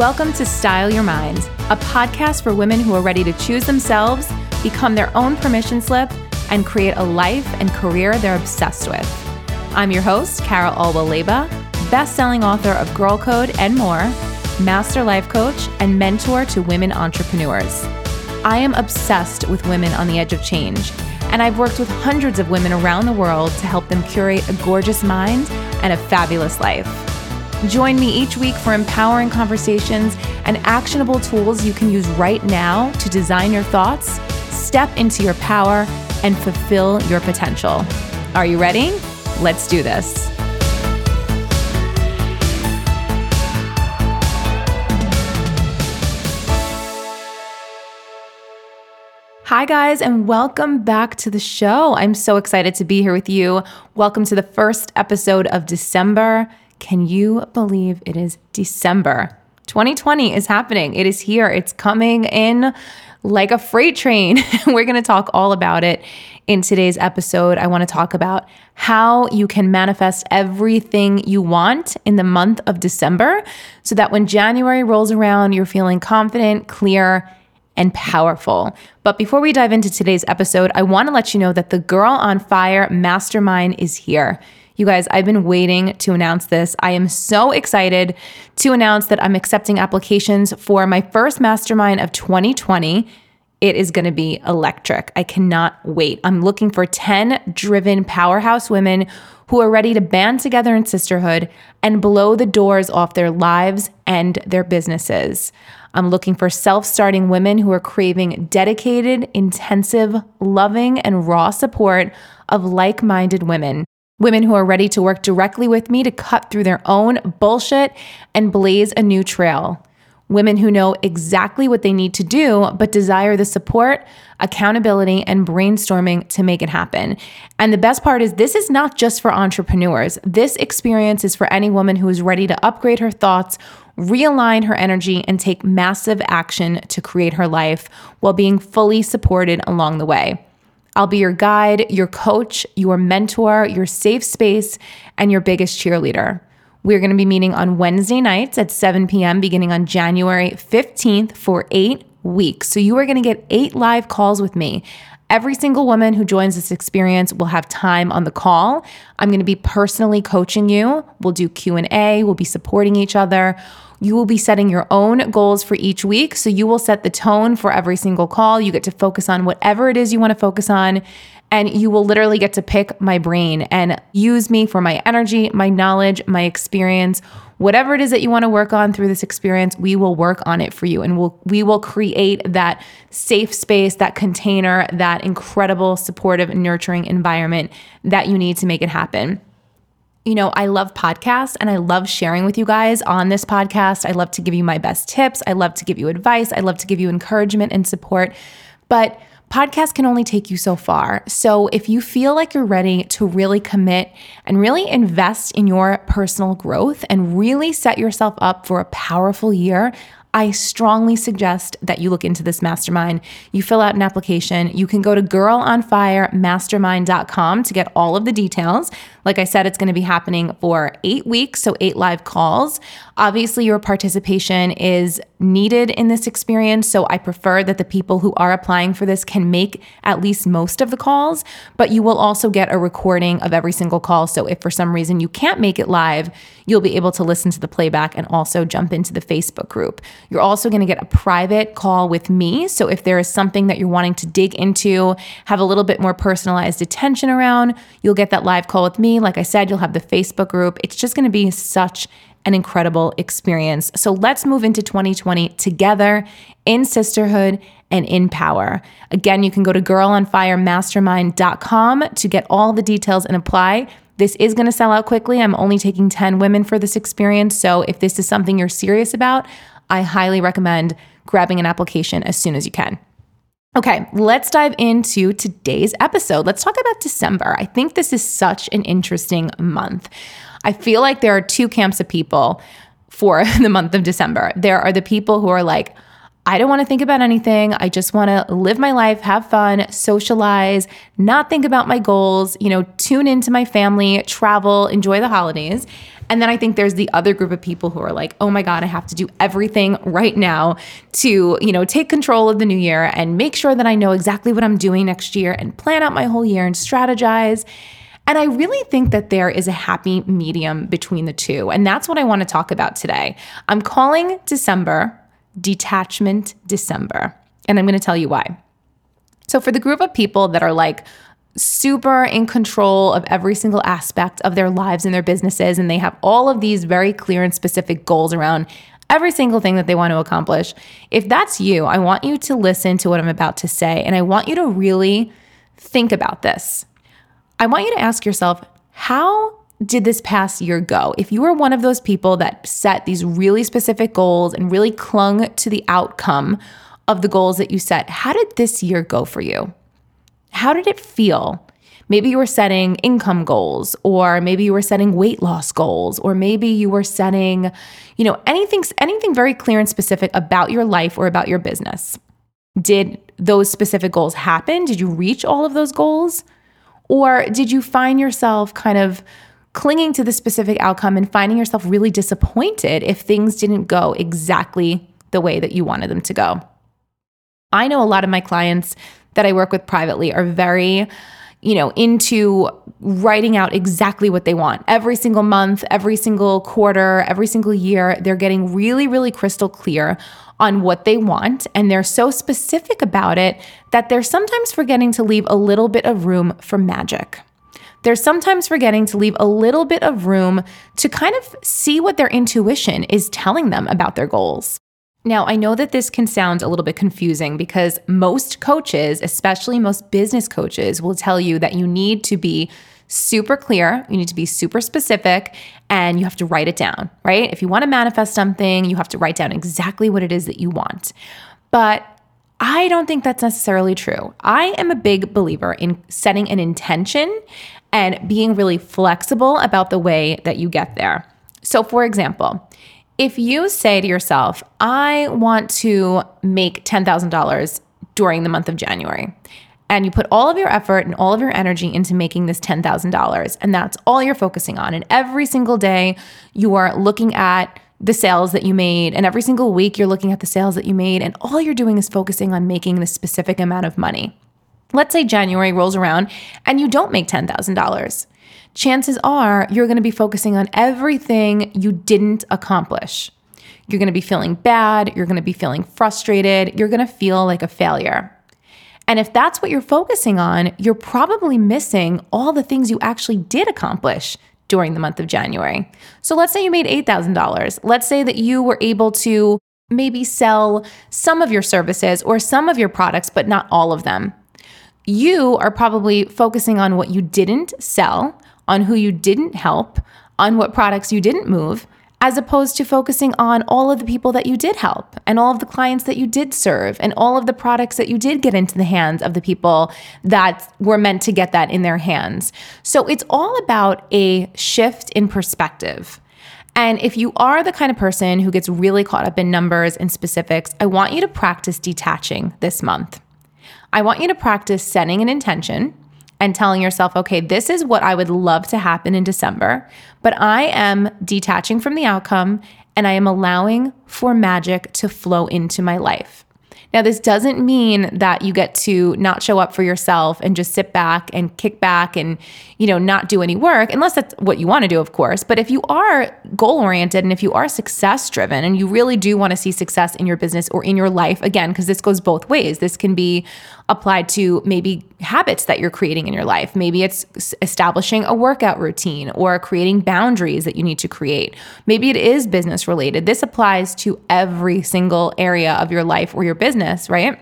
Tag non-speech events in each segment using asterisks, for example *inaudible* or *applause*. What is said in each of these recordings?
Welcome to Style Your Mind, a podcast for women who are ready to choose themselves, become their own permission slip, and create a life and career they're obsessed with. I'm your host, Cara Alwill Leyba, best-selling author of Girl Code and more, master life coach, and mentor to women entrepreneurs. I am obsessed with women on the edge of change, and I've worked with hundreds of women around the world to help them curate a gorgeous mind and a fabulous life. Join me each week for empowering conversations and actionable tools you can use right now to design your thoughts, step into your power, and fulfill your potential. Are you ready? Let's do this. Hi, guys, and welcome back to the show. I'm so excited to be here with you. Welcome to the first episode of December. Can you believe it is December? 2020 is happening. It is here. It's coming in like a freight train. *laughs* We're going to talk all about it in today's episode. I want to talk about how you can manifest everything you want in the month of December so that when January rolls around, you're feeling confident, clear, and powerful. But before we dive into today's episode, I want to let you know that the Girl on Fire Mastermind is here. You guys, I've been waiting to announce this. I am so excited to announce that I'm accepting applications for my first mastermind of 2020. It is going to be electric. I cannot wait. I'm looking for 10 driven powerhouse women who are ready to band together in sisterhood and blow the doors off their lives and their businesses. I'm looking for self starting women who are craving dedicated, intensive, loving, and raw support of like minded women. Women who are ready to work directly with me to cut through their own bullshit and blaze a new trail. Women who know exactly what they need to do, but desire the support, accountability, and brainstorming to make it happen. And the best part is, this is not just for entrepreneurs. This experience is for any woman who is ready to upgrade her thoughts realign her energy, and take massive action to create her life while being fully supported along the way. I'll be your guide, your coach, your mentor, your safe space, and your biggest cheerleader. We're going to be meeting on Wednesday nights at 7 p.m., beginning on January 15th for eight weeks. So you are going to get eight live calls with me. Every single woman who joins this experience will have time on the call. I'm going to be personally coaching you. We'll do Q&A, we'll be supporting each other. You will be setting your own goals for each week. So you will set the tone for every single call. You get to focus on whatever it is you want to focus on. And you will literally get to pick my brain and use me for my energy, my knowledge, my experience. Whatever it is that you want to work on through this experience, we will work on it for you and we'll we will create that safe space, that container, that incredible supportive nurturing environment that you need to make it happen you know, I love podcasts and I love sharing with you guys on this podcast. I love to give you my best tips. I love to give you advice. I love to give you encouragement and support. But podcasts can only take you so far. So if you feel like you're ready to really commit and really invest in your personal growth and really set yourself up for a powerful year, I strongly suggest that you look into this mastermind. You fill out an application. You can go to girlonfiremastermind.com to get all of the details. Like I said, it's going to be happening for eight weeks, so eight live calls. Obviously, your participation is needed in this experience, so I prefer that the people who are applying for this can make at least most of the calls, but you will also get a recording of every single call. So if for some reason you can't make it live, you'll be able to listen to the playback and also jump into the Facebook group. You're also going to get a private call with me. So if there is something that you're wanting to dig into, have a little bit more personalized attention around, you'll get that live call with me like I said, you'll have the Facebook group. It's just going to be such an incredible experience. So let's move into 2020 together in sisterhood and in power. Again, you can go to girlonfiremastermind.com to get all the details and apply. This is going to sell out quickly. I'm only taking 10 women for this experience. So if this is something you're serious about, I highly recommend grabbing an application as soon as you can. Okay, let's dive into today's episode. Let's talk about December. I think this is such an interesting month. I feel like there are two camps of people for *laughs* the month of December. There are the people who are like, I don't want to think about anything. I just want to live my life, have fun, socialize, not think about my goals, you know, tune into my family, travel, enjoy the holidays. And then I think there's the other group of people who are like, "Oh my god, I have to do everything right now to, you know, take control of the new year and make sure that I know exactly what I'm doing next year and plan out my whole year and strategize." And I really think that there is a happy medium between the two. And that's what I want to talk about today. I'm calling December Detachment December. And I'm going to tell you why. So, for the group of people that are like super in control of every single aspect of their lives and their businesses, and they have all of these very clear and specific goals around every single thing that they want to accomplish, if that's you, I want you to listen to what I'm about to say. And I want you to really think about this. I want you to ask yourself, how did this past year go? If you were one of those people that set these really specific goals and really clung to the outcome of the goals that you set, how did this year go for you? How did it feel? Maybe you were setting income goals, or maybe you were setting weight loss goals, or maybe you were setting, you know, anything anything very clear and specific about your life or about your business. Did those specific goals happen? Did you reach all of those goals? Or did you find yourself kind of clinging to the specific outcome and finding yourself really disappointed if things didn't go exactly the way that you wanted them to go. I know a lot of my clients that I work with privately are very you know, into writing out exactly what they want. Every single month, every single quarter, every single year, they're getting really, really crystal clear on what they want. And they're so specific about it that they're sometimes forgetting to leave a little bit of room for magic they're sometimes forgetting to leave a little bit of room to kind of see what their intuition is telling them about their goals. Now, I know that this can sound a little bit confusing because most coaches, especially most business coaches, will tell you that you need to be super clear, you need to be super specific, and you have to write it down, right? If you want to manifest something, you have to write down exactly what it is that you want. But I don't think that's necessarily true. I am a big believer in setting an intention and being really flexible about the way that you get there. So, for example, if you say to yourself, I want to make $10,000 during the month of January, and you put all of your effort and all of your energy into making this $10,000, and that's all you're focusing on. And every single day, you are looking at the sales that you made, and every single week, you're looking at the sales that you made, and all you're doing is focusing on making this specific amount of money. Let's say January rolls around and you don't make $10,000. Chances are you're going to be focusing on everything you didn't accomplish. You're going to be feeling bad. You're going to be feeling frustrated. You're going to feel like a failure. And if that's what you're focusing on, you're probably missing all the things you actually did accomplish during the month of January. So let's say you made $8,000. Let's say that you were able to maybe sell some of your services or some of your products, but not all of them you are probably focusing on what you didn't sell, on who you didn't help, on what products you didn't move, as opposed to focusing on all of the people that you did help and all of the clients that you did serve and all of the products that you did get into the hands of the people that were meant to get that in their hands. So it's all about a shift in perspective. And if you are the kind of person who gets really caught up in numbers and specifics, I want you to practice detaching this month. I want you to practice setting an intention and telling yourself, okay, this is what I would love to happen in December, but I am detaching from the outcome and I am allowing for magic to flow into my life. Now, this doesn't mean that you get to not show up for yourself and just sit back and kick back and, you know, not do any work, unless that's what you want to do, of course. But if you are goal oriented and if you are success driven and you really do want to see success in your business or in your life, again, because this goes both ways, this can be applied to maybe habits that you're creating in your life. Maybe it's establishing a workout routine or creating boundaries that you need to create. Maybe it is business related. This applies to every single area of your life or your business, right?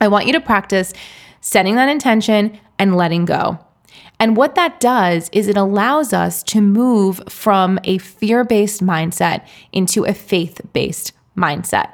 I want you to practice setting that intention and letting go. And what that does is it allows us to move from a fear based mindset into a faith based mindset.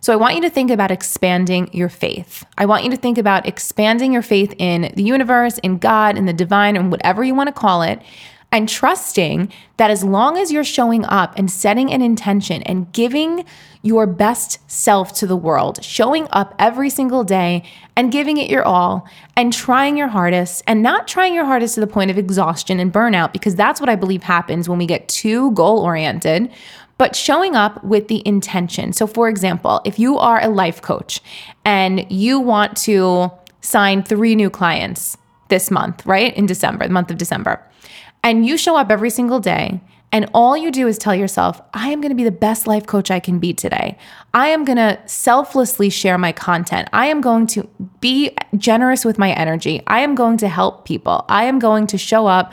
So I want you to think about expanding your faith. I want you to think about expanding your faith in the universe, in God, in the divine, and whatever you want to call it. And trusting that as long as you're showing up and setting an intention and giving your best self to the world, showing up every single day and giving it your all and trying your hardest and not trying your hardest to the point of exhaustion and burnout, because that's what I believe happens when we get too goal oriented but showing up with the intention. So, for example, if you are a life coach and you want to sign three new clients this month, right? In December, the month of December, and you show up every single day and all you do is tell yourself, I am going to be the best life coach I can be today. I am going to selflessly share my content. I am going to be generous with my energy. I am going to help people. I am going to show up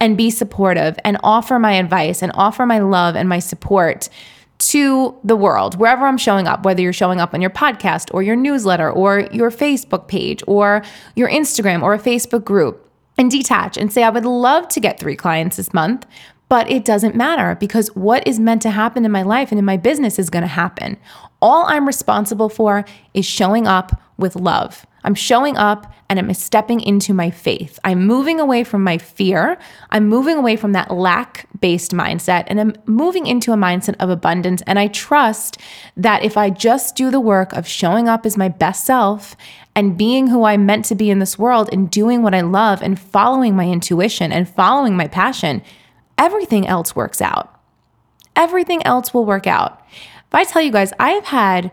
and be supportive and offer my advice and offer my love and my support to the world, wherever I'm showing up, whether you're showing up on your podcast or your newsletter or your Facebook page or your Instagram or a Facebook group, and detach and say, I would love to get three clients this month, but it doesn't matter because what is meant to happen in my life and in my business is going to happen. All I'm responsible for is showing up with love. I'm showing up and I'm stepping into my faith. I'm moving away from my fear. I'm moving away from that lack based mindset and I'm moving into a mindset of abundance. And I trust that if I just do the work of showing up as my best self and being who I'm meant to be in this world and doing what I love and following my intuition and following my passion, everything else works out. Everything else will work out. If I tell you guys, I have had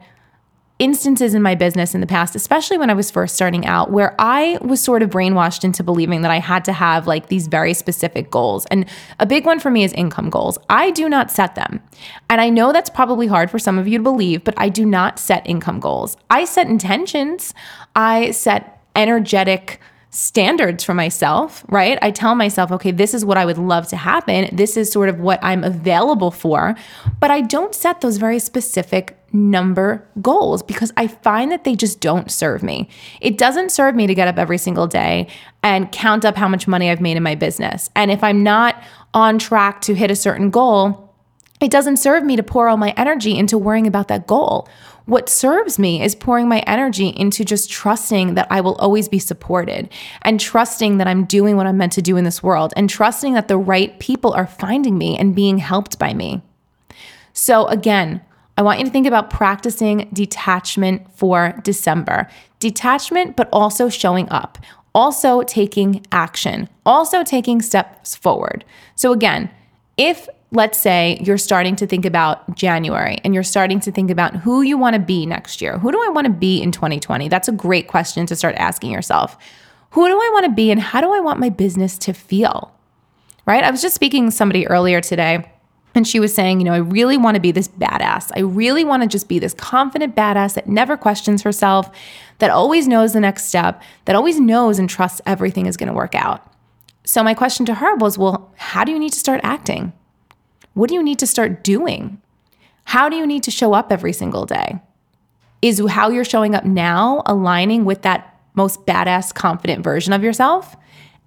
instances in my business in the past, especially when I was first starting out, where I was sort of brainwashed into believing that I had to have like these very specific goals. And a big one for me is income goals. I do not set them. And I know that's probably hard for some of you to believe, but I do not set income goals. I set intentions, I set energetic standards for myself, right? I tell myself, okay, this is what I would love to happen. This is sort of what I'm available for. But I don't set those very specific number goals because I find that they just don't serve me. It doesn't serve me to get up every single day and count up how much money I've made in my business. And if I'm not on track to hit a certain goal, it doesn't serve me to pour all my energy into worrying about that goal. What serves me is pouring my energy into just trusting that I will always be supported and trusting that I'm doing what I'm meant to do in this world and trusting that the right people are finding me and being helped by me. So, again, I want you to think about practicing detachment for December. Detachment, but also showing up, also taking action, also taking steps forward. So, again, if let's say you're starting to think about January and you're starting to think about who you want to be next year. Who do I want to be in 2020? That's a great question to start asking yourself. Who do I want to be and how do I want my business to feel? Right? I was just speaking to somebody earlier today and she was saying, you know, I really want to be this badass. I really want to just be this confident badass that never questions herself, that always knows the next step, that always knows and trusts everything is going to work out. So my question to her was, well, how do you need to start acting? What do you need to start doing? How do you need to show up every single day? Is how you're showing up now aligning with that most badass, confident version of yourself?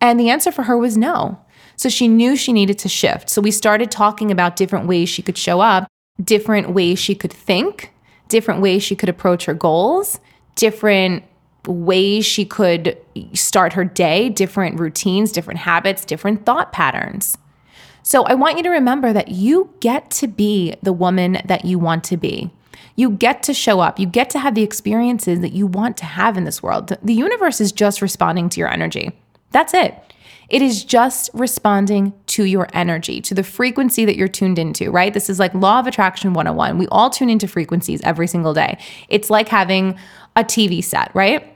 And the answer for her was no. So she knew she needed to shift. So we started talking about different ways she could show up, different ways she could think, different ways she could approach her goals, different ways she could start her day, different routines, different habits, different thought patterns. So I want you to remember that you get to be the woman that you want to be. You get to show up. You get to have the experiences that you want to have in this world. The universe is just responding to your energy. That's it. It is just responding to your energy, to the frequency that you're tuned into, right? This is like law of attraction 101. We all tune into frequencies every single day. It's like having a TV set, right?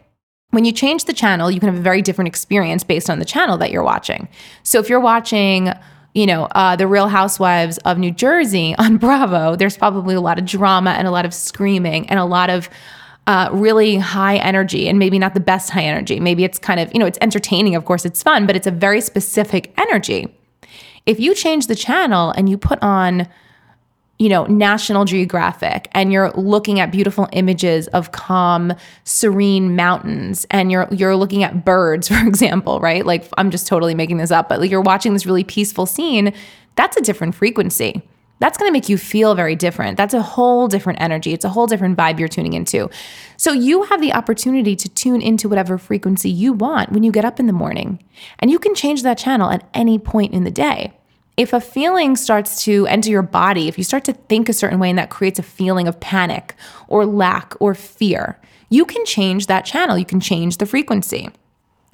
When you change the channel, you can have a very different experience based on the channel that you're watching. So if you're watching you know, uh, the Real Housewives of New Jersey *laughs* on Bravo, there's probably a lot of drama and a lot of screaming and a lot of uh, really high energy and maybe not the best high energy. Maybe it's kind of, you know, it's entertaining, of course, it's fun, but it's a very specific energy. If you change the channel and you put on, you know, National Geographic and you're looking at beautiful images of calm, serene mountains and you're you're looking at birds, *laughs* for example, right? Like I'm just totally making this up, but like you're watching this really peaceful scene, that's a different frequency. That's going to make you feel very different. That's a whole different energy. It's a whole different vibe you're tuning into. So you have the opportunity to tune into whatever frequency you want when you get up in the morning. And you can change that channel at any point in the day. If a feeling starts to enter your body, if you start to think a certain way and that creates a feeling of panic or lack or fear, you can change that channel. You can change the frequency.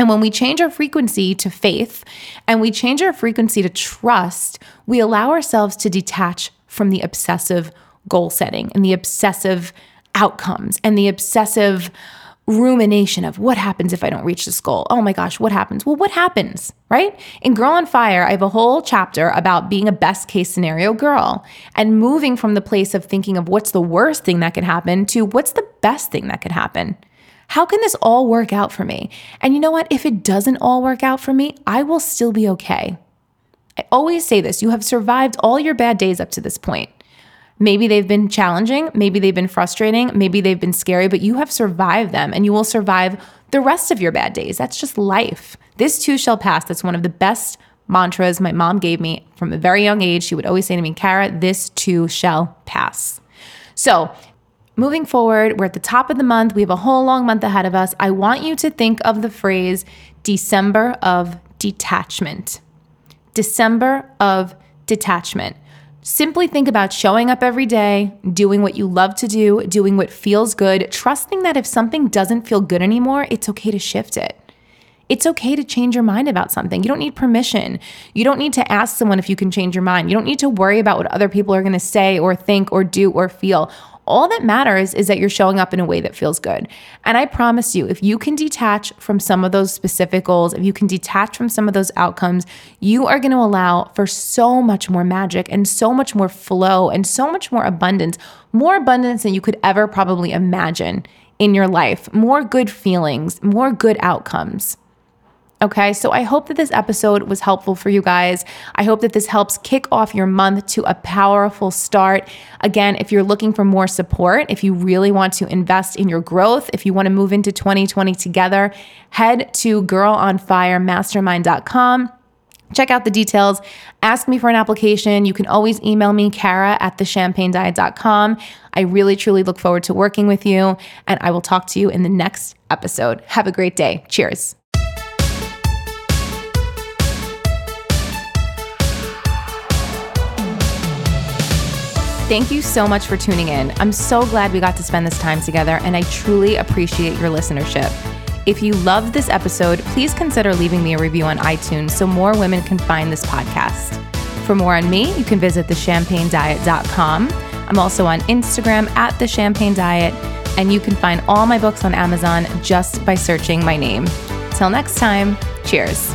And when we change our frequency to faith and we change our frequency to trust, we allow ourselves to detach from the obsessive goal setting and the obsessive outcomes and the obsessive rumination of what happens if I don't reach this goal? Oh my gosh, what happens? Well, what happens, right? In Girl on Fire, I have a whole chapter about being a best case scenario girl and moving from the place of thinking of what's the worst thing that could happen to what's the best thing that could happen. How can this all work out for me? And you know what? If it doesn't all work out for me, I will still be okay. I always say this you have survived all your bad days up to this point. Maybe they've been challenging, maybe they've been frustrating, maybe they've been scary, but you have survived them and you will survive the rest of your bad days. That's just life. This too shall pass. That's one of the best mantras my mom gave me from a very young age. She would always say to me, Cara, this too shall pass. So, moving forward, we're at the top of the month. We have a whole long month ahead of us. I want you to think of the phrase December of detachment. December of detachment. Simply think about showing up every day, doing what you love to do, doing what feels good, trusting that if something doesn't feel good anymore, it's okay to shift it. It's okay to change your mind about something. You don't need permission. You don't need to ask someone if you can change your mind. You don't need to worry about what other people are going to say or think or do or feel all that matters is that you're showing up in a way that feels good. And I promise you, if you can detach from some of those specific goals, if you can detach from some of those outcomes, you are going to allow for so much more magic and so much more flow and so much more abundance, more abundance than you could ever probably imagine in your life, more good feelings, more good outcomes. Okay, so I hope that this episode was helpful for you guys. I hope that this helps kick off your month to a powerful start. Again, if you're looking for more support, if you really want to invest in your growth, if you want to move into 2020 together, head to girlonfiremastermind.com. Check out the details. Ask me for an application. You can always email me, Cara at thechampagnediet.com. I really, truly look forward to working with you, and I will talk to you in the next episode. Have a great day. Cheers. Thank you so much for tuning in. I'm so glad we got to spend this time together, and I truly appreciate your listenership. If you loved this episode, please consider leaving me a review on iTunes so more women can find this podcast. For more on me, you can visit thechampagnediet.com. I'm also on Instagram at the Champagne Diet, and you can find all my books on Amazon just by searching my name. Till next time, cheers.